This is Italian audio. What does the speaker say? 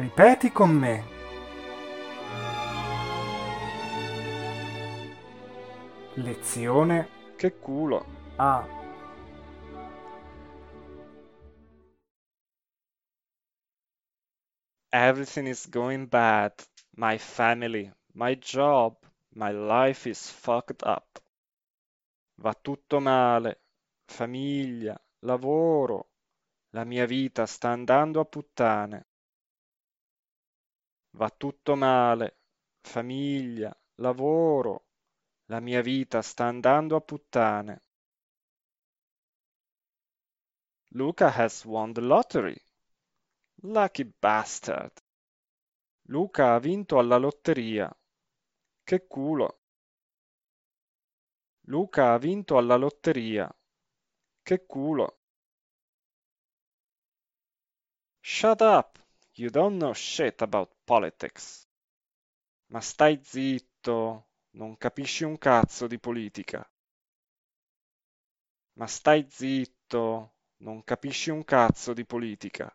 Ripeti con me. Lezione Che culo. A. Everything is going bad. My family, my job, my life is fucked up. Va tutto male. Famiglia, lavoro. La mia vita sta andando a puttane. Va tutto male. Famiglia, lavoro. La mia vita sta andando a puttane. Luca has won the lottery. Lucky bastard. Luca ha vinto alla lotteria. Che culo. Luca ha vinto alla lotteria. Che culo. Shut up. You don't know shit about politics. Ma stai zitto. Non capisci un cazzo di politica. Ma stai zitto. Non capisci un cazzo di politica.